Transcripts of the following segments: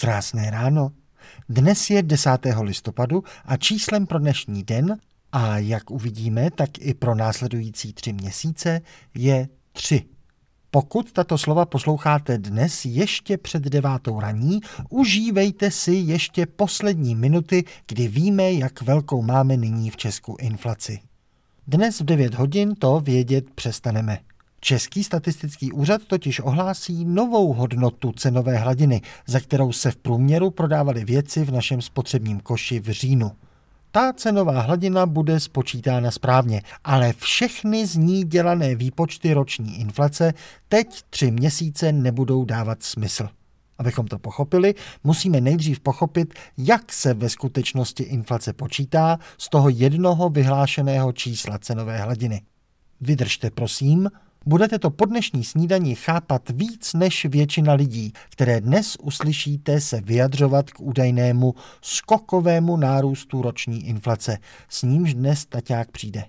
Krásné ráno. Dnes je 10. listopadu a číslem pro dnešní den, a jak uvidíme, tak i pro následující tři měsíce, je 3. Pokud tato slova posloucháte dnes ještě před devátou raní, užívejte si ještě poslední minuty, kdy víme, jak velkou máme nyní v Česku inflaci. Dnes v 9 hodin to vědět přestaneme. Český statistický úřad totiž ohlásí novou hodnotu cenové hladiny, za kterou se v průměru prodávaly věci v našem spotřebním koši v říjnu. Ta cenová hladina bude spočítána správně, ale všechny z ní dělané výpočty roční inflace teď tři měsíce nebudou dávat smysl. Abychom to pochopili, musíme nejdřív pochopit, jak se ve skutečnosti inflace počítá z toho jednoho vyhlášeného čísla cenové hladiny. Vydržte prosím, Budete to po dnešní snídani chápat víc než většina lidí, které dnes uslyšíte se vyjadřovat k údajnému skokovému nárůstu roční inflace, s nímž dnes taťák přijde.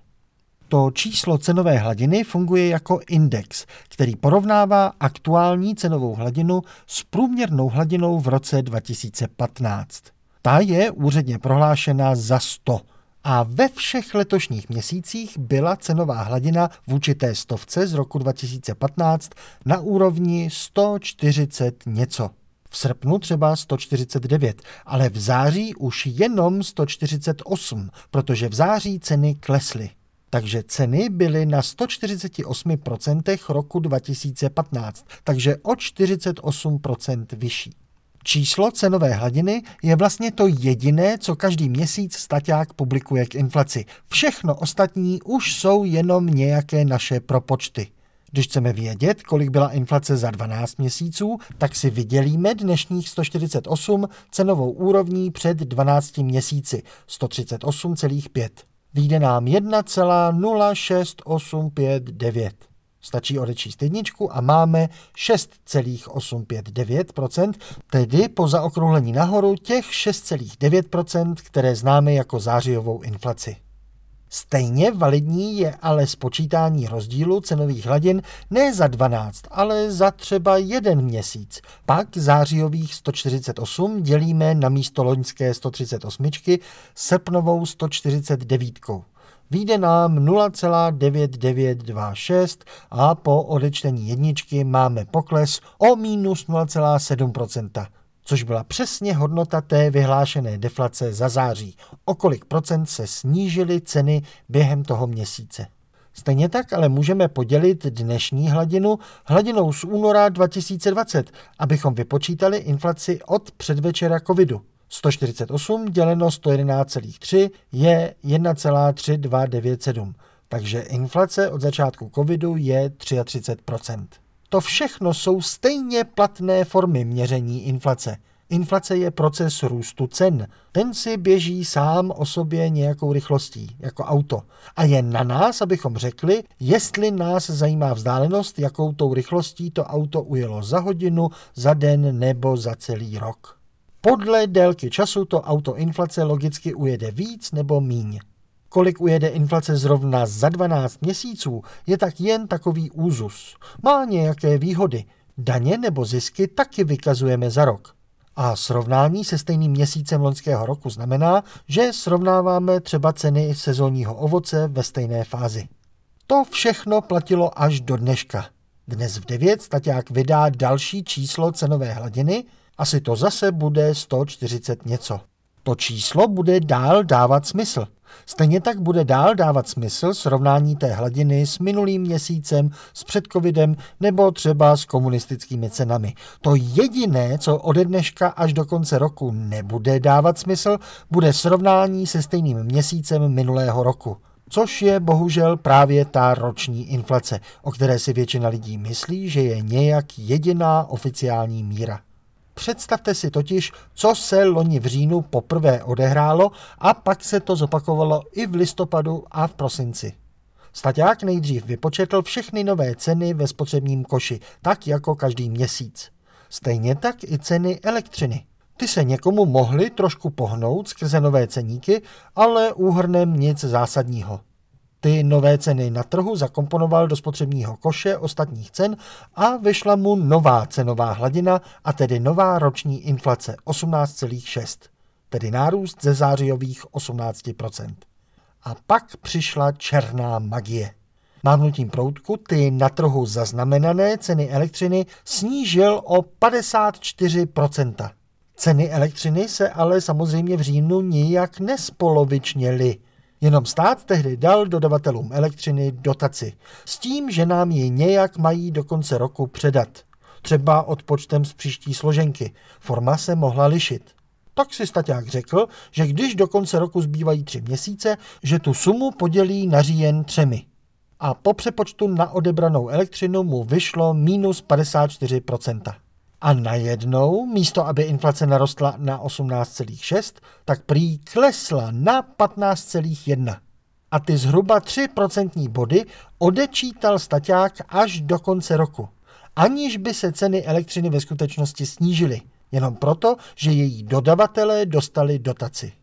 To číslo cenové hladiny funguje jako index, který porovnává aktuální cenovou hladinu s průměrnou hladinou v roce 2015. Ta je úředně prohlášena za 100, a ve všech letošních měsících byla cenová hladina v určité stovce z roku 2015 na úrovni 140 něco. V srpnu třeba 149, ale v září už jenom 148, protože v září ceny klesly. Takže ceny byly na 148% roku 2015, takže o 48% vyšší. Číslo cenové hladiny je vlastně to jediné, co každý měsíc staťák publikuje k inflaci. Všechno ostatní už jsou jenom nějaké naše propočty. Když chceme vědět, kolik byla inflace za 12 měsíců, tak si vydělíme dnešních 148 cenovou úrovní před 12 měsíci 138,5. Výjde nám 1,06859. Stačí odečíst jedničku a máme 6,859%, tedy po zaokrouhlení nahoru těch 6,9%, které známe jako zářijovou inflaci. Stejně validní je ale spočítání rozdílu cenových hladin ne za 12, ale za třeba jeden měsíc. Pak zářijových 148 dělíme na místo loňské 138 srpnovou 149. Výjde nám 0,9926 a po odečtení jedničky máme pokles o minus 0,7%, což byla přesně hodnota té vyhlášené deflace za září. O kolik procent se snížily ceny během toho měsíce. Stejně tak ale můžeme podělit dnešní hladinu hladinou z února 2020, abychom vypočítali inflaci od předvečera covidu. 148 děleno 111,3 je 1,3297. Takže inflace od začátku covidu je 33%. To všechno jsou stejně platné formy měření inflace. Inflace je proces růstu cen. Ten si běží sám o sobě nějakou rychlostí, jako auto. A je na nás, abychom řekli, jestli nás zajímá vzdálenost, jakou tou rychlostí to auto ujelo za hodinu, za den nebo za celý rok. Podle délky času to auto inflace logicky ujede víc nebo míň. Kolik ujede inflace zrovna za 12 měsíců, je tak jen takový úzus. Má nějaké výhody. Daně nebo zisky taky vykazujeme za rok. A srovnání se stejným měsícem loňského roku znamená, že srovnáváme třeba ceny sezónního ovoce ve stejné fázi. To všechno platilo až do dneška. Dnes v 9 staťák vydá další číslo cenové hladiny – asi to zase bude 140 něco. To číslo bude dál dávat smysl. Stejně tak bude dál dávat smysl srovnání té hladiny s minulým měsícem, s předcovidem nebo třeba s komunistickými cenami. To jediné, co ode dneška až do konce roku nebude dávat smysl, bude srovnání se stejným měsícem minulého roku. Což je bohužel právě ta roční inflace, o které si většina lidí myslí, že je nějak jediná oficiální míra. Představte si totiž, co se loni v říjnu poprvé odehrálo a pak se to zopakovalo i v listopadu a v prosinci. Staťák nejdřív vypočetl všechny nové ceny ve spotřebním koši, tak jako každý měsíc. Stejně tak i ceny elektřiny. Ty se někomu mohly trošku pohnout skrze nové ceníky, ale úhrnem nic zásadního. Ty nové ceny na trhu zakomponoval do spotřebního koše ostatních cen a vyšla mu nová cenová hladina a tedy nová roční inflace 18,6, tedy nárůst ze zářijových 18%. A pak přišla černá magie. Mávnutím proutku ty na trhu zaznamenané ceny elektřiny snížil o 54%. Ceny elektřiny se ale samozřejmě v říjnu nijak nespolovičněly. Jenom stát tehdy dal dodavatelům elektřiny dotaci s tím, že nám ji nějak mají do konce roku předat. Třeba odpočtem z příští složenky. Forma se mohla lišit. Tak si staťák řekl, že když do konce roku zbývají tři měsíce, že tu sumu podělí na říjen třemi. A po přepočtu na odebranou elektřinu mu vyšlo minus 54%. A najednou, místo aby inflace narostla na 18,6, tak prý klesla na 15,1. A ty zhruba 3% body odečítal staťák až do konce roku. Aniž by se ceny elektřiny ve skutečnosti snížily. Jenom proto, že její dodavatelé dostali dotaci.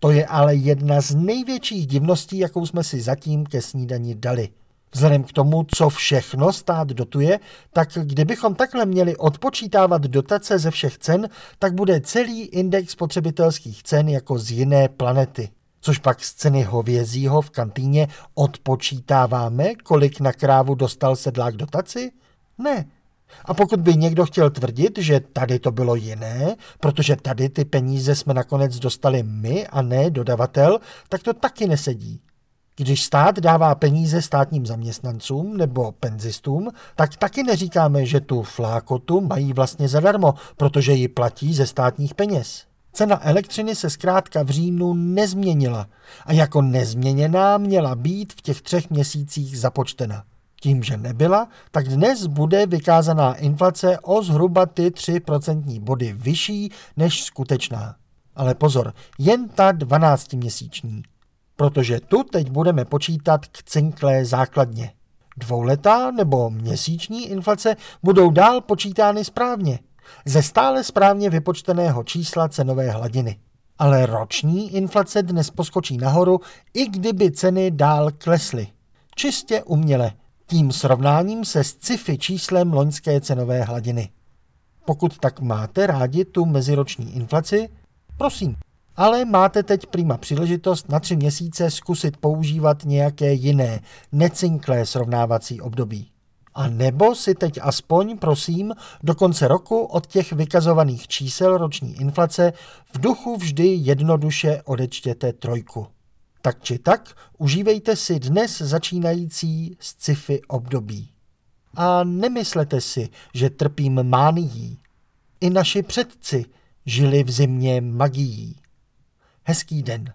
To je ale jedna z největších divností, jakou jsme si zatím ke snídani dali. Vzhledem k tomu, co všechno stát dotuje, tak kdybychom takhle měli odpočítávat dotace ze všech cen, tak bude celý index spotřebitelských cen jako z jiné planety. Což pak z ceny hovězího v kantýně odpočítáváme, kolik na krávu dostal sedlák dotaci? Ne. A pokud by někdo chtěl tvrdit, že tady to bylo jiné, protože tady ty peníze jsme nakonec dostali my a ne dodavatel, tak to taky nesedí. Když stát dává peníze státním zaměstnancům nebo penzistům, tak taky neříkáme, že tu flákotu mají vlastně zadarmo, protože ji platí ze státních peněz. Cena elektřiny se zkrátka v říjnu nezměnila a jako nezměněná měla být v těch třech měsících započtena. Tím, že nebyla, tak dnes bude vykázaná inflace o zhruba ty 3% body vyšší než skutečná. Ale pozor, jen ta 12-měsíční protože tu teď budeme počítat k cinklé základně. Dvouletá nebo měsíční inflace budou dál počítány správně, ze stále správně vypočteného čísla cenové hladiny. Ale roční inflace dnes poskočí nahoru, i kdyby ceny dál klesly. Čistě uměle, tím srovnáním se sci-fi číslem loňské cenové hladiny. Pokud tak máte rádi tu meziroční inflaci, prosím, ale máte teď prima příležitost na tři měsíce zkusit používat nějaké jiné, necinklé srovnávací období. A nebo si teď aspoň, prosím, do konce roku od těch vykazovaných čísel roční inflace v duchu vždy jednoduše odečtěte trojku. Tak či tak, užívejte si dnes začínající sci-fi období. A nemyslete si, že trpím mánií. I naši předci žili v zimě magií. Hezký den.